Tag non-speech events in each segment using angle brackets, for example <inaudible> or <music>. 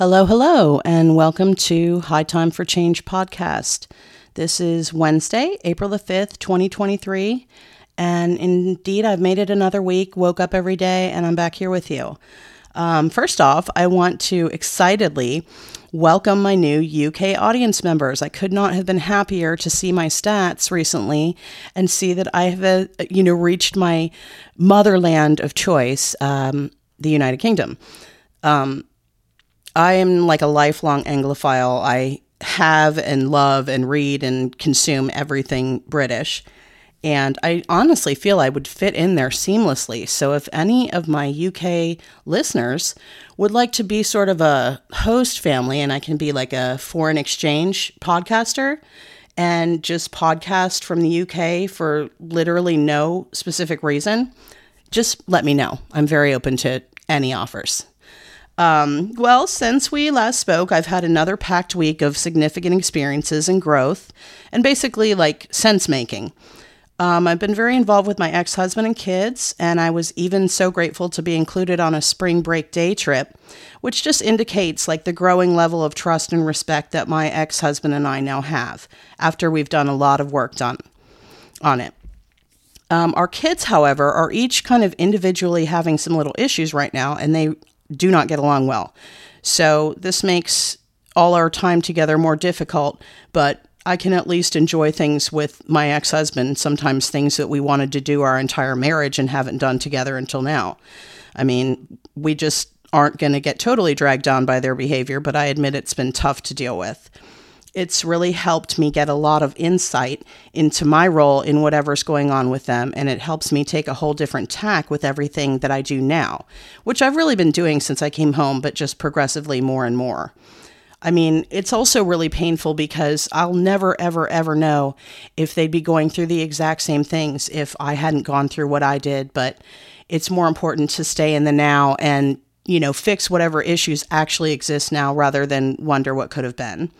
Hello, hello, and welcome to High Time for Change podcast. This is Wednesday, April the 5th, 2023. And indeed, I've made it another week, woke up every day, and I'm back here with you. Um, first off, I want to excitedly welcome my new UK audience members. I could not have been happier to see my stats recently and see that I have, uh, you know, reached my motherland of choice, um, the United Kingdom. Um, I am like a lifelong Anglophile. I have and love and read and consume everything British. And I honestly feel I would fit in there seamlessly. So, if any of my UK listeners would like to be sort of a host family and I can be like a foreign exchange podcaster and just podcast from the UK for literally no specific reason, just let me know. I'm very open to any offers. Um, well, since we last spoke, I've had another packed week of significant experiences and growth, and basically like sense making. Um, I've been very involved with my ex husband and kids, and I was even so grateful to be included on a spring break day trip, which just indicates like the growing level of trust and respect that my ex husband and I now have after we've done a lot of work done on it. Um, our kids, however, are each kind of individually having some little issues right now, and they do not get along well. So this makes all our time together more difficult, but I can at least enjoy things with my ex husband, sometimes things that we wanted to do our entire marriage and haven't done together until now. I mean, we just aren't going to get totally dragged down by their behavior, but I admit it's been tough to deal with it's really helped me get a lot of insight into my role in whatever's going on with them. And it helps me take a whole different tack with everything that I do now, which I've really been doing since I came home, but just progressively more and more. I mean, it's also really painful because I'll never, ever, ever know if they'd be going through the exact same things if I hadn't gone through what I did. But it's more important to stay in the now and, you know, fix whatever issues actually exist now rather than wonder what could have been.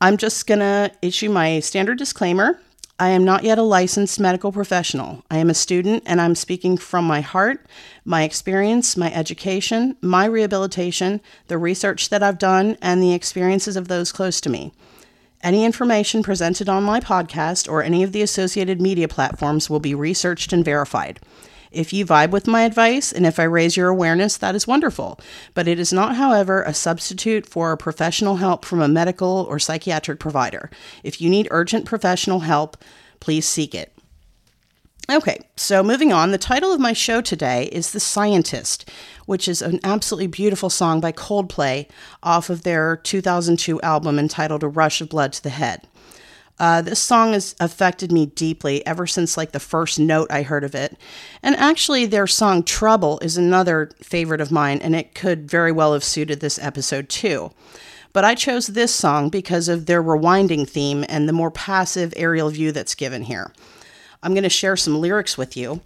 I'm just going to issue my standard disclaimer. I am not yet a licensed medical professional. I am a student and I'm speaking from my heart, my experience, my education, my rehabilitation, the research that I've done, and the experiences of those close to me. Any information presented on my podcast or any of the associated media platforms will be researched and verified. If you vibe with my advice and if I raise your awareness, that is wonderful. But it is not, however, a substitute for professional help from a medical or psychiatric provider. If you need urgent professional help, please seek it. Okay, so moving on, the title of my show today is The Scientist, which is an absolutely beautiful song by Coldplay off of their 2002 album entitled A Rush of Blood to the Head. Uh, this song has affected me deeply ever since like the first note I heard of it. And actually, their song Trouble is another favorite of mine, and it could very well have suited this episode too. But I chose this song because of their rewinding theme and the more passive aerial view that's given here. I'm going to share some lyrics with you.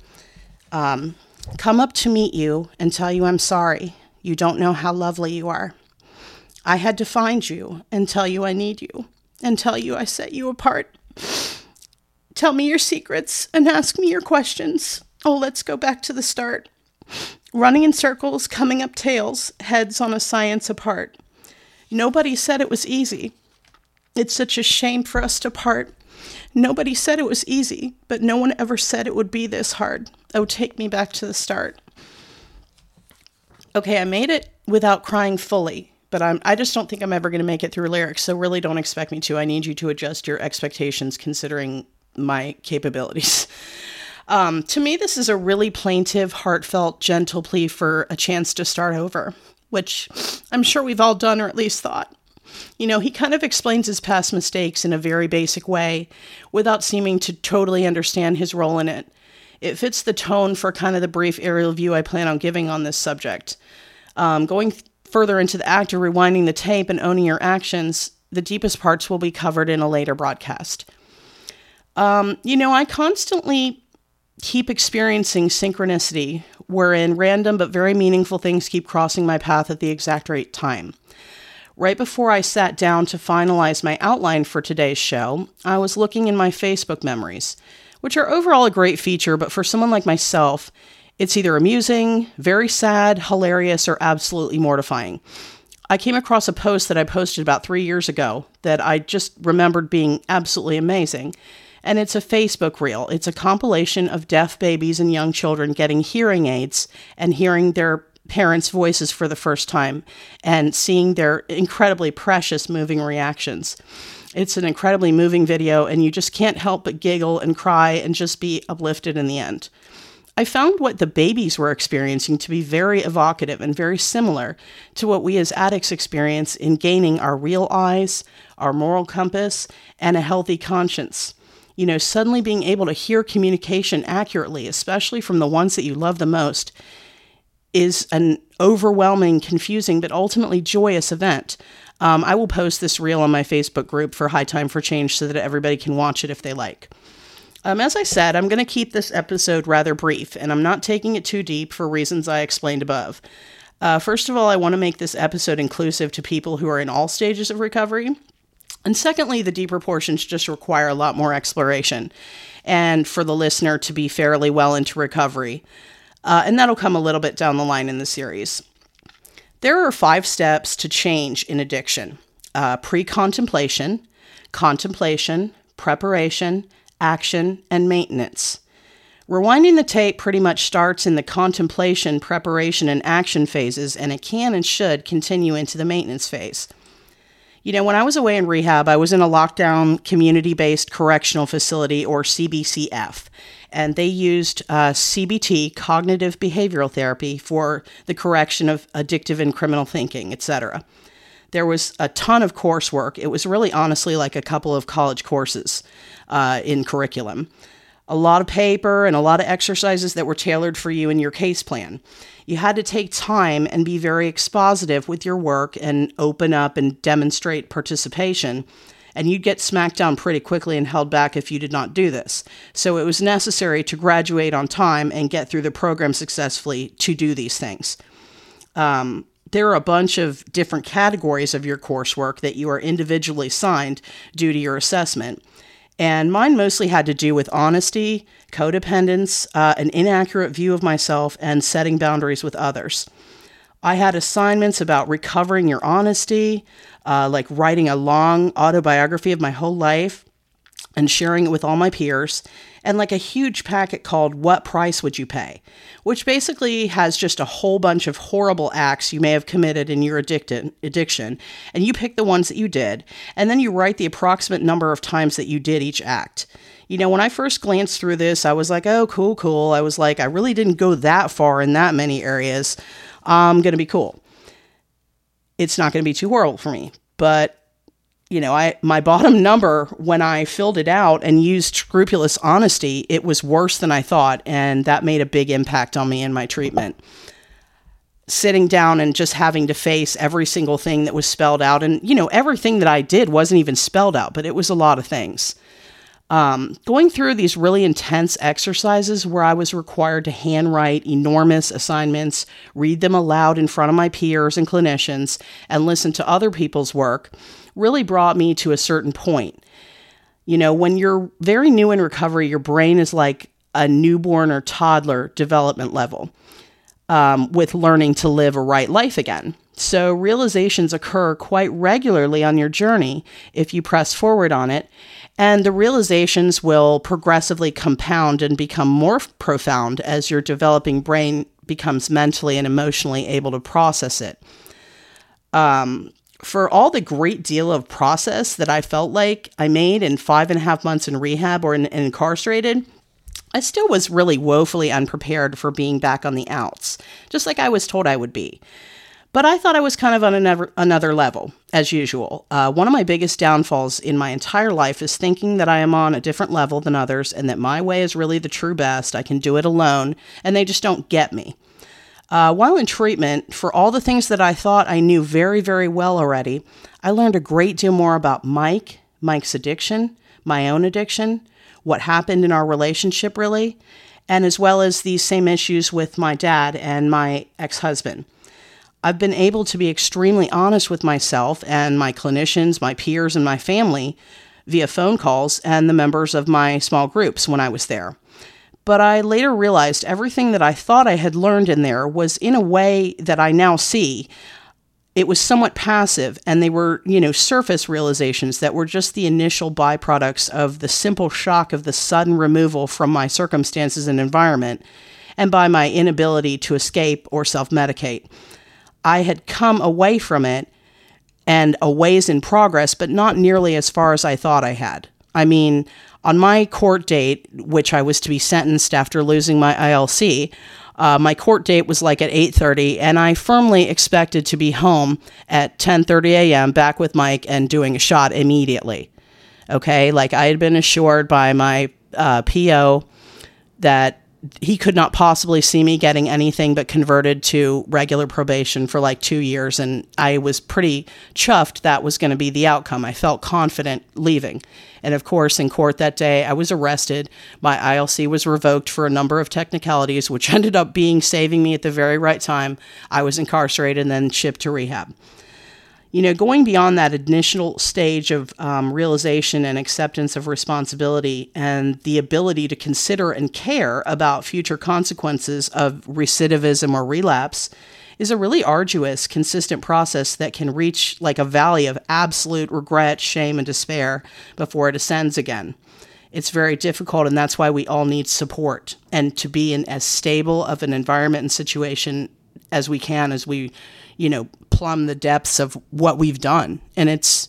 Um, Come up to meet you and tell you I'm sorry. You don't know how lovely you are. I had to find you and tell you I need you and tell you I set you apart. Tell me your secrets and ask me your questions. Oh, let's go back to the start. Running in circles, coming up tails, heads on a science apart. Nobody said it was easy. It's such a shame for us to part. Nobody said it was easy, but no one ever said it would be this hard. Oh, take me back to the start. Okay, I made it without crying fully but I'm, I just don't think I'm ever going to make it through lyrics. So really don't expect me to. I need you to adjust your expectations considering my capabilities. <laughs> Um, to me, this is a really plaintive, heartfelt, gentle plea for a chance to start over, which I'm sure we've all done or at least thought. You know, he kind of explains his past mistakes in a very basic way without seeming to totally understand his role in it. It fits the tone for kind of the brief aerial view I plan on giving on this subject. Um, going further into the act of rewinding the tape and owning your actions, the deepest parts will be covered in a later broadcast. Um, you know, I constantly keep experiencing synchronicity, wherein random but very meaningful things keep crossing my path at the exact right time. Right before I sat down to finalize my outline for today's show, I was looking in my Facebook memories, which are overall a great feature, but for someone like myself, it's either amusing, very sad, hilarious, or absolutely mortifying. I came across a post that I posted about three years ago that I just remembered being absolutely amazing. And it's a Facebook reel. It's a compilation of deaf babies and young children getting hearing aids and hearing their parents' voices for the first time and seeing their incredibly precious moving reactions. It's an incredibly moving video, and you just can't help but giggle and cry and just be uplifted in the end. I found what the babies were experiencing to be very evocative and very similar to what we as addicts experience in gaining our real eyes, our moral compass, and a healthy conscience. You know, suddenly being able to hear communication accurately, especially from the ones that you love the most, is an overwhelming, confusing, but ultimately joyous event. Um, I will post this reel on my Facebook group for High Time for Change so that everybody can watch it if they like. Um, as I said, I'm going to keep this episode rather brief, and I'm not taking it too deep for reasons I explained above. Uh, first of all, I want to make this episode inclusive to people who are in all stages of recovery. And secondly, the deeper portions just require a lot more exploration and for the listener to be fairly well into recovery. Uh, and that'll come a little bit down the line in the series. There are five steps to change in addiction uh, pre contemplation, contemplation, preparation, action, and maintenance. Rewinding the tape pretty much starts in the contemplation, preparation, and action phases, and it can and should continue into the maintenance phase. You know, when I was away in rehab, I was in a lockdown community based correctional facility or CBCF, and they used uh, CBT, cognitive behavioral therapy, for the correction of addictive and criminal thinking, etc. There was a ton of coursework. It was really honestly like a couple of college courses uh, in curriculum. A lot of paper and a lot of exercises that were tailored for you in your case plan. You had to take time and be very expositive with your work and open up and demonstrate participation. And you'd get smacked down pretty quickly and held back if you did not do this. So it was necessary to graduate on time and get through the program successfully to do these things. Um, there are a bunch of different categories of your coursework that you are individually assigned due to your assessment. And mine mostly had to do with honesty, codependence, uh, an inaccurate view of myself, and setting boundaries with others. I had assignments about recovering your honesty, uh, like writing a long autobiography of my whole life and sharing it with all my peers, and like a huge packet called What Price Would You Pay? which basically has just a whole bunch of horrible acts you may have committed in your addicted, addiction, and you pick the ones that you did, and then you write the approximate number of times that you did each act. You know, when I first glanced through this, I was like, oh, cool, cool. I was like, I really didn't go that far in that many areas. I'm going to be cool. It's not going to be too horrible for me. But you know, I my bottom number when I filled it out and used scrupulous honesty, it was worse than I thought, and that made a big impact on me in my treatment. Sitting down and just having to face every single thing that was spelled out, and you know, everything that I did wasn't even spelled out, but it was a lot of things. Um, going through these really intense exercises where I was required to handwrite enormous assignments, read them aloud in front of my peers and clinicians, and listen to other people's work really brought me to a certain point. You know, when you're very new in recovery, your brain is like a newborn or toddler development level um, with learning to live a right life again. So, realizations occur quite regularly on your journey if you press forward on it, and the realizations will progressively compound and become more profound as your developing brain becomes mentally and emotionally able to process it. Um, for all the great deal of process that I felt like I made in five and a half months in rehab or in, in incarcerated, I still was really woefully unprepared for being back on the outs, just like I was told I would be. But I thought I was kind of on another, another level, as usual. Uh, one of my biggest downfalls in my entire life is thinking that I am on a different level than others and that my way is really the true best. I can do it alone, and they just don't get me. Uh, while in treatment, for all the things that I thought I knew very, very well already, I learned a great deal more about Mike, Mike's addiction, my own addiction, what happened in our relationship, really, and as well as these same issues with my dad and my ex husband. I've been able to be extremely honest with myself and my clinicians, my peers, and my family via phone calls and the members of my small groups when I was there. But I later realized everything that I thought I had learned in there was in a way that I now see it was somewhat passive and they were, you know, surface realizations that were just the initial byproducts of the simple shock of the sudden removal from my circumstances and environment and by my inability to escape or self medicate. I had come away from it and a ways in progress, but not nearly as far as I thought I had. I mean, on my court date, which I was to be sentenced after losing my ILC, uh, my court date was like at 8:30, and I firmly expected to be home at 10:30 a.m. back with Mike and doing a shot immediately. Okay, like I had been assured by my uh, PO that he could not possibly see me getting anything but converted to regular probation for like two years. And I was pretty chuffed that was going to be the outcome. I felt confident leaving. And of course, in court that day, I was arrested. My ILC was revoked for a number of technicalities, which <laughs> ended up being saving me at the very right time. I was incarcerated and then shipped to rehab you know, going beyond that initial stage of um, realization and acceptance of responsibility and the ability to consider and care about future consequences of recidivism or relapse is a really arduous, consistent process that can reach like a valley of absolute regret, shame, and despair before it ascends again. It's very difficult, and that's why we all need support and to be in as stable of an environment and situation as we can as we you know, plumb the depths of what we've done. And it's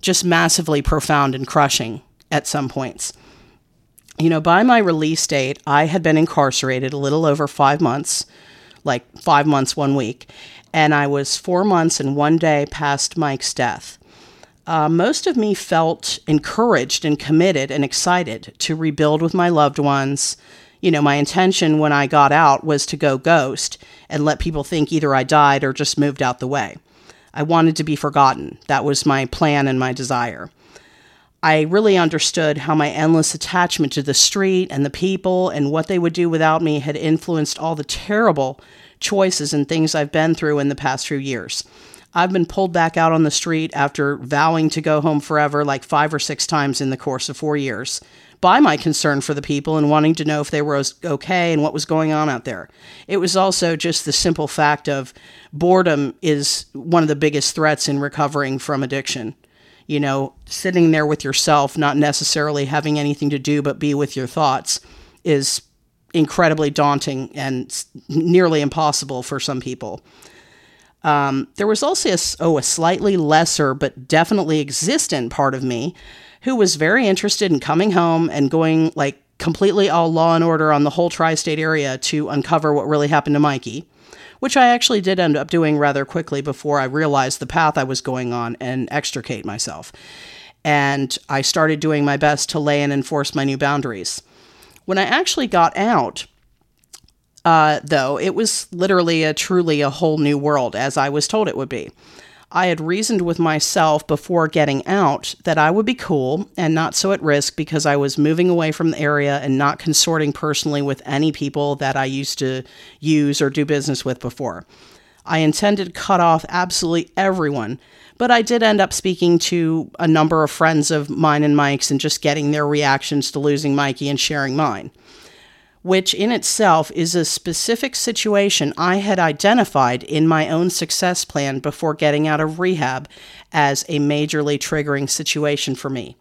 just massively profound and crushing at some points. You know, by my release date, I had been incarcerated a little over five months, like five months, one week, and I was four months and one day past Mike's death. Uh, most of me felt encouraged and committed and excited to rebuild with my loved ones, you know, my intention when I got out was to go ghost and let people think either I died or just moved out the way. I wanted to be forgotten. That was my plan and my desire. I really understood how my endless attachment to the street and the people and what they would do without me had influenced all the terrible choices and things I've been through in the past few years. I've been pulled back out on the street after vowing to go home forever like five or six times in the course of four years by my concern for the people and wanting to know if they were okay and what was going on out there. It was also just the simple fact of boredom is one of the biggest threats in recovering from addiction. You know, sitting there with yourself, not necessarily having anything to do but be with your thoughts, is incredibly daunting and nearly impossible for some people. Um, there was also a, oh, a slightly lesser but definitely existent part of me who was very interested in coming home and going like completely all law and order on the whole tri state area to uncover what really happened to Mikey, which I actually did end up doing rather quickly before I realized the path I was going on and extricate myself. And I started doing my best to lay and enforce my new boundaries. When I actually got out, uh, though, it was literally a truly a whole new world, as I was told it would be. I had reasoned with myself before getting out that I would be cool and not so at risk because I was moving away from the area and not consorting personally with any people that I used to use or do business with before. I intended to cut off absolutely everyone, but I did end up speaking to a number of friends of mine and Mike's and just getting their reactions to losing Mikey and sharing mine which in itself is a specific situation I had identified in my own success plan before getting out of rehab as a majorly triggering situation for me.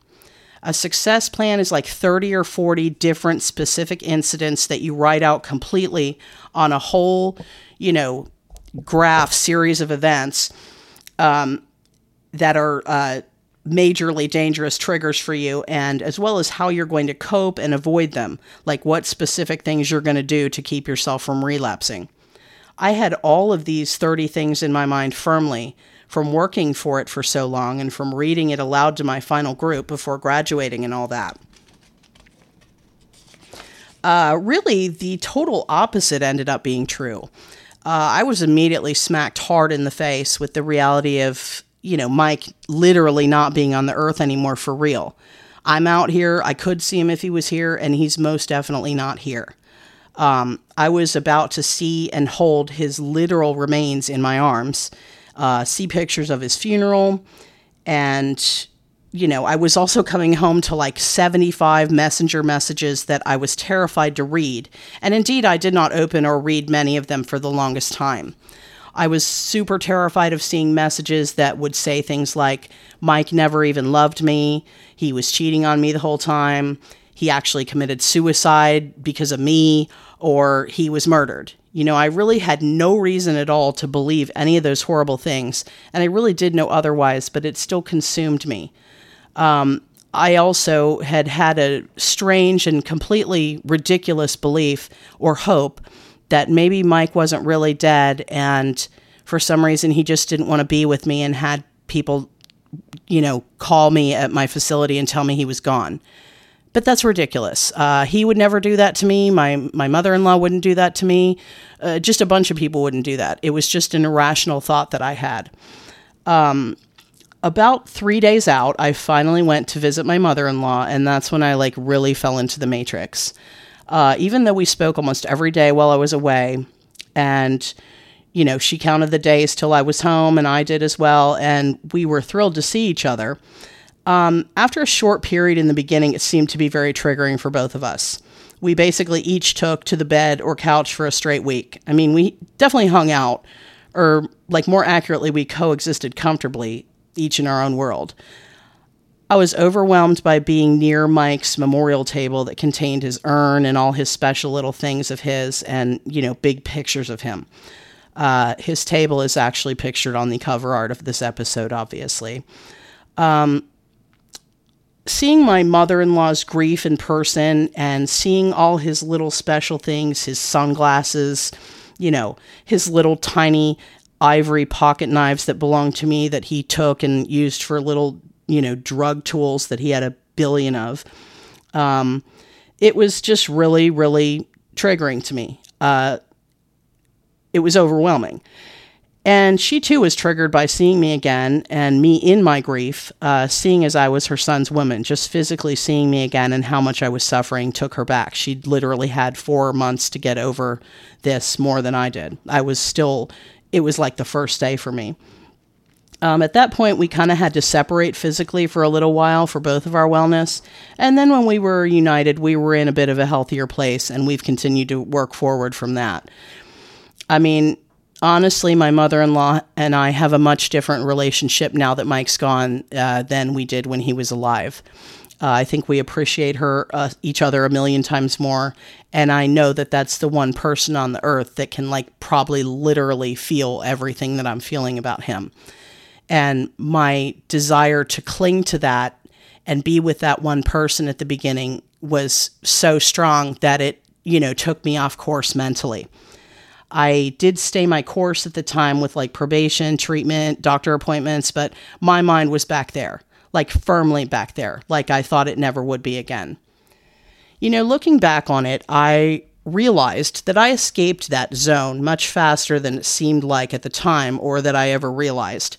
A success plan is like 30 or 40 different specific incidents that you write out completely on a whole, you know, graph series of events um, that are uh, majorly dangerous triggers for you and as well as how you're going to cope and avoid them, like what specific things you're going to do to keep yourself from relapsing. I had all of these 30 things in my mind firmly from working for it for so long and from reading it aloud to my final group before graduating and all that. Uh, really, the total opposite ended up being true. Uh, I was immediately smacked hard in the face with the reality of you know, Mike literally not being on the earth anymore for real. I'm out here. I could see him if he was here, and he's most definitely not here. Um, I was about to see and hold his literal remains in my arms, uh, see pictures of his funeral, and, you know, I was also coming home to like 75 messenger messages that I was terrified to read. And indeed, I did not open or read many of them for the longest time. I was super terrified of seeing messages that would say things like, Mike never even loved me. He was cheating on me the whole time. He actually committed suicide because of me, or he was murdered. You know, I really had no reason at all to believe any of those horrible things, and I really did know otherwise, but it still consumed me. Um, I also had had a strange and completely ridiculous belief or hope that maybe Mike wasn't really dead and for some reason he just didn't want to be with me and had people, you know, call me at my facility and tell me he was gone. But that's ridiculous. Uh, he would never do that to me. My my mother in law wouldn't do that to me. Uh, just a bunch of people wouldn't do that. It was just an irrational thought that I had. Um, about three days out, I finally went to visit my mother in law, and that's when I like really fell into the matrix. Uh, even though we spoke almost every day while I was away, and you know, she counted the days till I was home, and I did as well, and we were thrilled to see each other. Um, after a short period in the beginning, it seemed to be very triggering for both of us. We basically each took to the bed or couch for a straight week. I mean, we definitely hung out, or like more accurately, we coexisted comfortably each in our own world. I was overwhelmed by being near Mike's memorial table that contained his urn and all his special little things of his and, you know, big pictures of him. Uh, his table is actually pictured on the cover art of this episode, obviously. Um, seeing my mother in law's grief in person and seeing all his little special things, his sunglasses, you know, his little tiny ivory pocket knives that belonged to me that he took and used for little, you know, drug tools that he had a billion of. Um, it was just really, really triggering to me. Uh, it was overwhelming. And she too was triggered by seeing me again and me in my grief, uh, seeing as I was her son's woman, just physically seeing me again and how much I was suffering took her back. She literally had four months to get over this more than I did. I was still it was like the first day for me. Um, at that point, we kind of had to separate physically for a little while for both of our wellness. And then when we were united, we were in a bit of a healthier place, and we've continued to work forward from that. I mean, honestly, my mother in law and I have a much different relationship now that Mike's gone uh, than we did when he was alive. Uh, I think we appreciate her uh, each other a million times more, and I know that that's the one person on the earth that can like probably literally feel everything that I'm feeling about him. And my desire to cling to that and be with that one person at the beginning was so strong that it, you know, took me off course mentally. I did stay my course at the time with like probation, treatment, doctor appointments, but my mind was back there like firmly back there, like I thought it never would be again. You know, looking back on it, I realized that I escaped that zone much faster than it seemed like at the time or that I ever realized.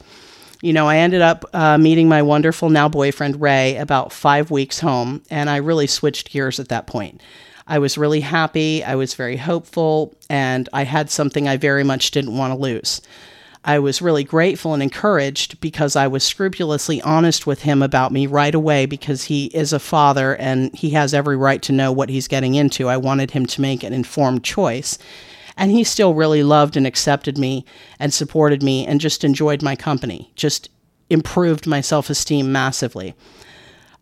You know, I ended up uh, meeting my wonderful now boyfriend, Ray, about five weeks home, and I really switched gears at that point. I was really happy, I was very hopeful, and I had something I very much didn't want to lose. I was really grateful and encouraged because I was scrupulously honest with him about me right away because he is a father and he has every right to know what he's getting into. I wanted him to make an informed choice. And he still really loved and accepted me and supported me and just enjoyed my company, just improved my self esteem massively.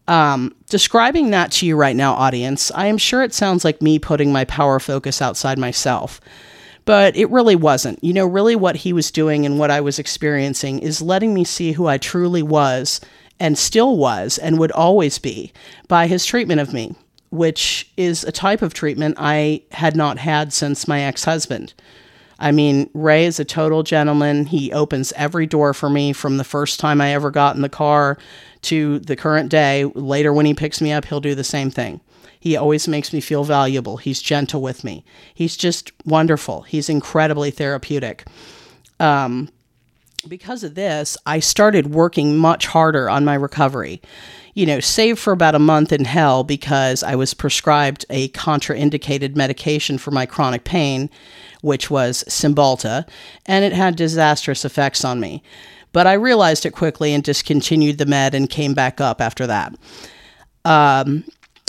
Um, describing that to you right now, audience, I am sure it sounds like me putting my power focus outside myself but it really wasn't. You know, really what he was doing and what I was experiencing is letting me see who I truly was and still was and would always be by his treatment of me, which is a type of treatment I had not had since my ex husband. I mean, Ray is a total gentleman. He opens every door for me from the first time I ever got in the car to the current day. Later, when he picks me up, he'll do the same thing. He always makes me feel valuable. He's gentle with me. He's just wonderful. He's incredibly therapeutic. Um, because of this, I started working much harder on my recovery. You know, save for about a month in hell because I was prescribed a contraindicated medication for my chronic pain, which was Cymbalta, and it had disastrous effects on me. But I realized it quickly and discontinued the med and came back up after that. Um,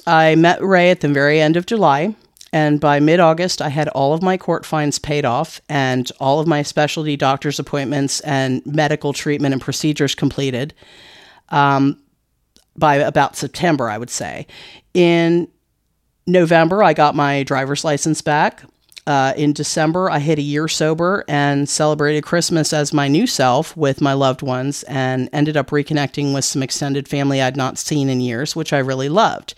I met Ray at the very end of July. and by mid August, I had all of my court fines paid off and all of my specialty doctor's appointments and medical treatment and procedures completed um, by about September, I would say. In November, I got my driver's license back. Uh, in December, I hit a year sober and celebrated Christmas as my new self with my loved ones and ended up reconnecting with some extended family I'd not seen in years, which I really loved.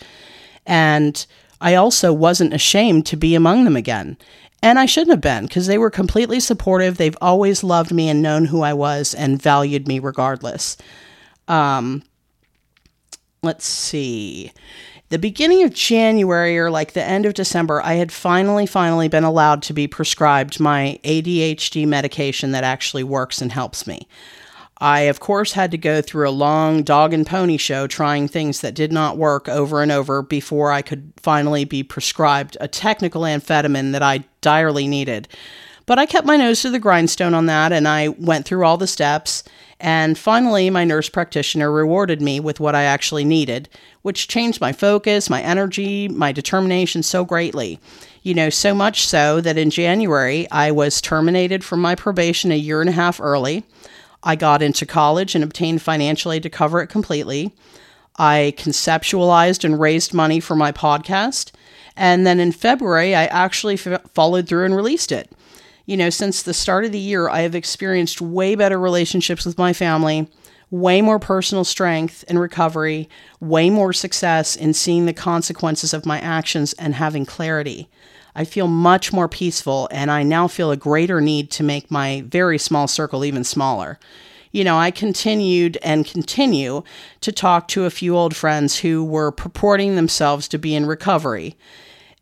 And I also wasn't ashamed to be among them again. And I shouldn't have been because they were completely supportive. They've always loved me and known who I was and valued me regardless. Um, let's see. The beginning of January or like the end of December, I had finally, finally been allowed to be prescribed my ADHD medication that actually works and helps me. I, of course, had to go through a long dog and pony show trying things that did not work over and over before I could finally be prescribed a technical amphetamine that I direly needed. But I kept my nose to the grindstone on that and I went through all the steps. And finally, my nurse practitioner rewarded me with what I actually needed, which changed my focus, my energy, my determination so greatly. You know, so much so that in January, I was terminated from my probation a year and a half early. I got into college and obtained financial aid to cover it completely. I conceptualized and raised money for my podcast. And then in February, I actually f- followed through and released it. You know, since the start of the year, I have experienced way better relationships with my family, way more personal strength and recovery, way more success in seeing the consequences of my actions and having clarity. I feel much more peaceful, and I now feel a greater need to make my very small circle even smaller. You know, I continued and continue to talk to a few old friends who were purporting themselves to be in recovery.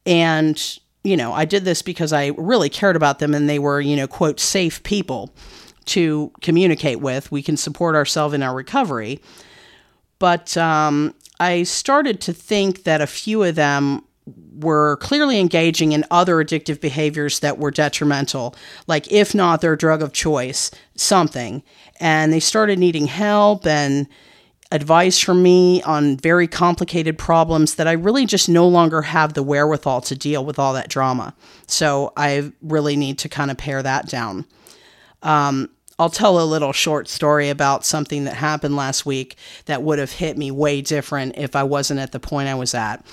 And, you know, I did this because I really cared about them and they were, you know, quote, safe people to communicate with. We can support ourselves in our recovery. But um, I started to think that a few of them were clearly engaging in other addictive behaviors that were detrimental, like if not their drug of choice, something. And they started needing help and advice from me on very complicated problems that I really just no longer have the wherewithal to deal with all that drama. So I really need to kind of pare that down. Um, I'll tell a little short story about something that happened last week that would have hit me way different if I wasn't at the point I was at.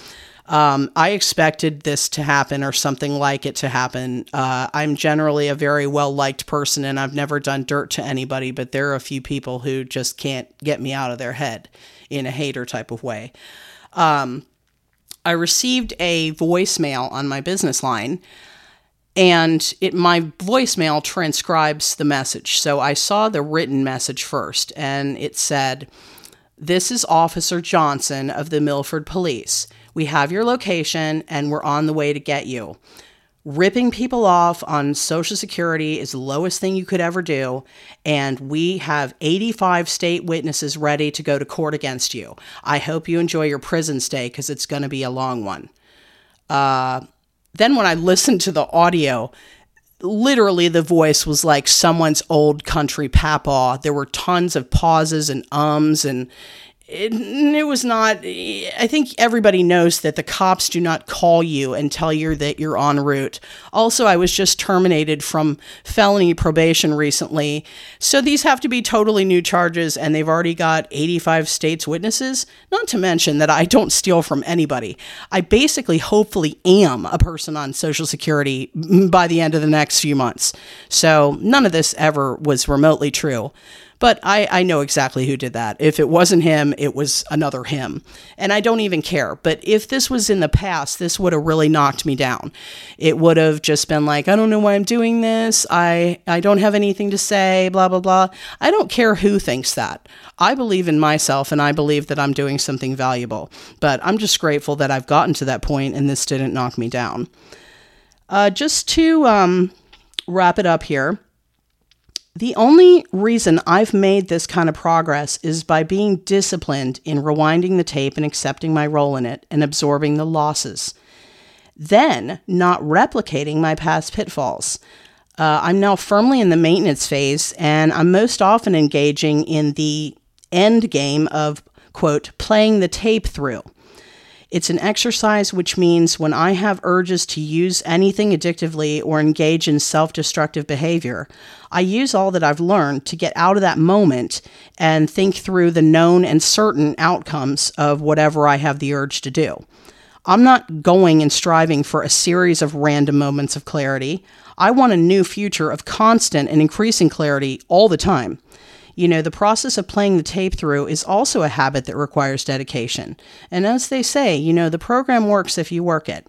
Um, I expected this to happen or something like it to happen. Uh, I'm generally a very well liked person and I've never done dirt to anybody, but there are a few people who just can't get me out of their head in a hater type of way. Um, I received a voicemail on my business line and it my voicemail transcribes the message. So I saw the written message first and it said, "This is Officer Johnson of the Milford Police. We have your location and we're on the way to get you. Ripping people off on Social Security is the lowest thing you could ever do. And we have 85 state witnesses ready to go to court against you. I hope you enjoy your prison stay because it's going to be a long one. Uh, then, when I listened to the audio, literally the voice was like someone's old country papa. There were tons of pauses and ums and it, it, was not i think everybody knows that the cops do not call you and tell you that you're en route. Also i was just terminated from felony probation recently. So these have to be totally new charges and they've already got 85 states witnesses not to mention that i don't steal from anybody. I basically hopefully am a person on social security by the end of the next few months. So none of this ever was remotely true but I, I know exactly who did that. If it wasn't him, it was another him. And I don't even care. But if this was in the past, this would have really knocked me down. It would have just been like, I don't know why I'm doing this. I, I don't have anything to say, blah, blah, blah. I don't care who thinks that. I believe in myself and I believe that I'm doing something valuable. But I'm just grateful that I've gotten to that point and this didn't knock me down. Uh, just to um, wrap it up here. The only reason I've made this kind of progress is by being disciplined in rewinding the tape and accepting my role in it and absorbing the losses. Then, not replicating my past pitfalls. Uh, I'm now firmly in the maintenance phase, and I'm most often engaging in the end game of, quote, playing the tape through. It's an exercise which means when I have urges to use anything addictively or engage in self destructive behavior, I use all that I've learned to get out of that moment and think through the known and certain outcomes of whatever I have the urge to do. I'm not going and striving for a series of random moments of clarity. I want a new future of constant and increasing clarity all the time. You know, the process of playing the tape through is also a habit that requires dedication. And as they say, you know, the program works if you work it.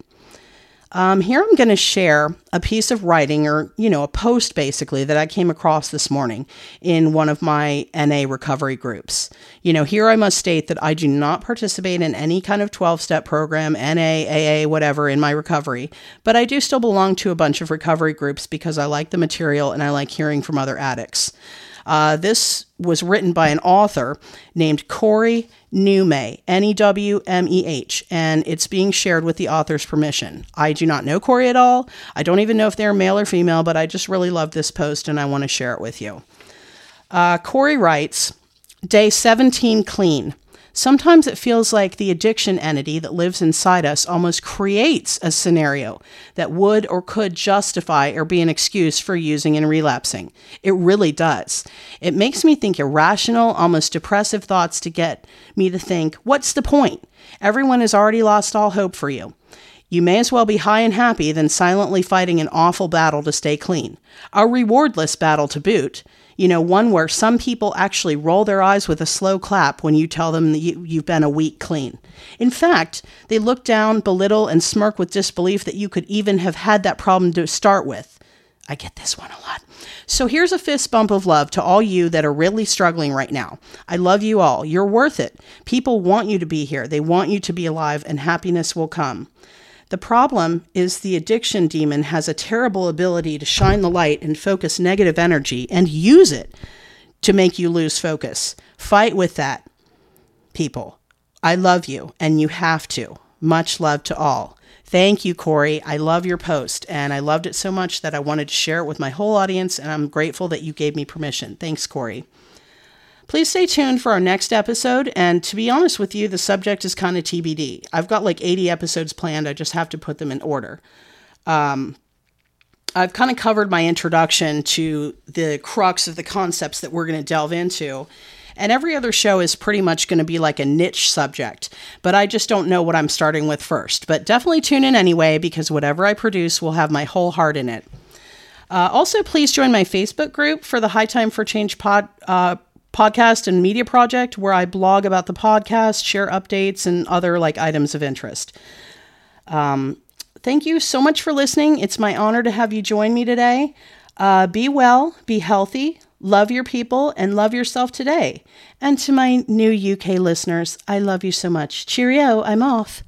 Um, here I'm going to share a piece of writing or, you know, a post basically that I came across this morning in one of my NA recovery groups. You know, here I must state that I do not participate in any kind of 12 step program, NA, AA, whatever, in my recovery, but I do still belong to a bunch of recovery groups because I like the material and I like hearing from other addicts. Uh, this was written by an author named Corey Newmeh, N E W M E H, and it's being shared with the author's permission. I do not know Corey at all. I don't even know if they're male or female, but I just really love this post and I want to share it with you. Uh, Corey writes Day 17 clean. Sometimes it feels like the addiction entity that lives inside us almost creates a scenario that would or could justify or be an excuse for using and relapsing. It really does. It makes me think irrational, almost depressive thoughts to get me to think, what's the point? Everyone has already lost all hope for you. You may as well be high and happy than silently fighting an awful battle to stay clean. A rewardless battle to boot you know, one where some people actually roll their eyes with a slow clap when you tell them that you, you've been a week clean. In fact, they look down, belittle, and smirk with disbelief that you could even have had that problem to start with. I get this one a lot. So here's a fist bump of love to all you that are really struggling right now. I love you all. You're worth it. People want you to be here, they want you to be alive, and happiness will come. The problem is the addiction demon has a terrible ability to shine the light and focus negative energy and use it to make you lose focus. Fight with that, people. I love you, and you have to. Much love to all. Thank you, Corey. I love your post, and I loved it so much that I wanted to share it with my whole audience, and I'm grateful that you gave me permission. Thanks, Corey. Please stay tuned for our next episode. And to be honest with you, the subject is kind of TBD. I've got like 80 episodes planned. I just have to put them in order. Um, I've kind of covered my introduction to the crux of the concepts that we're going to delve into. And every other show is pretty much going to be like a niche subject, but I just don't know what I'm starting with first. But definitely tune in anyway, because whatever I produce will have my whole heart in it. Uh, also, please join my Facebook group for the High Time for Change pod, uh, podcast and media project where I blog about the podcast, share updates, and other like items of interest. Um, thank you so much for listening. It's my honor to have you join me today. Uh, be well, be healthy, love your people, and love yourself today. And to my new UK listeners, I love you so much. Cheerio, I'm off.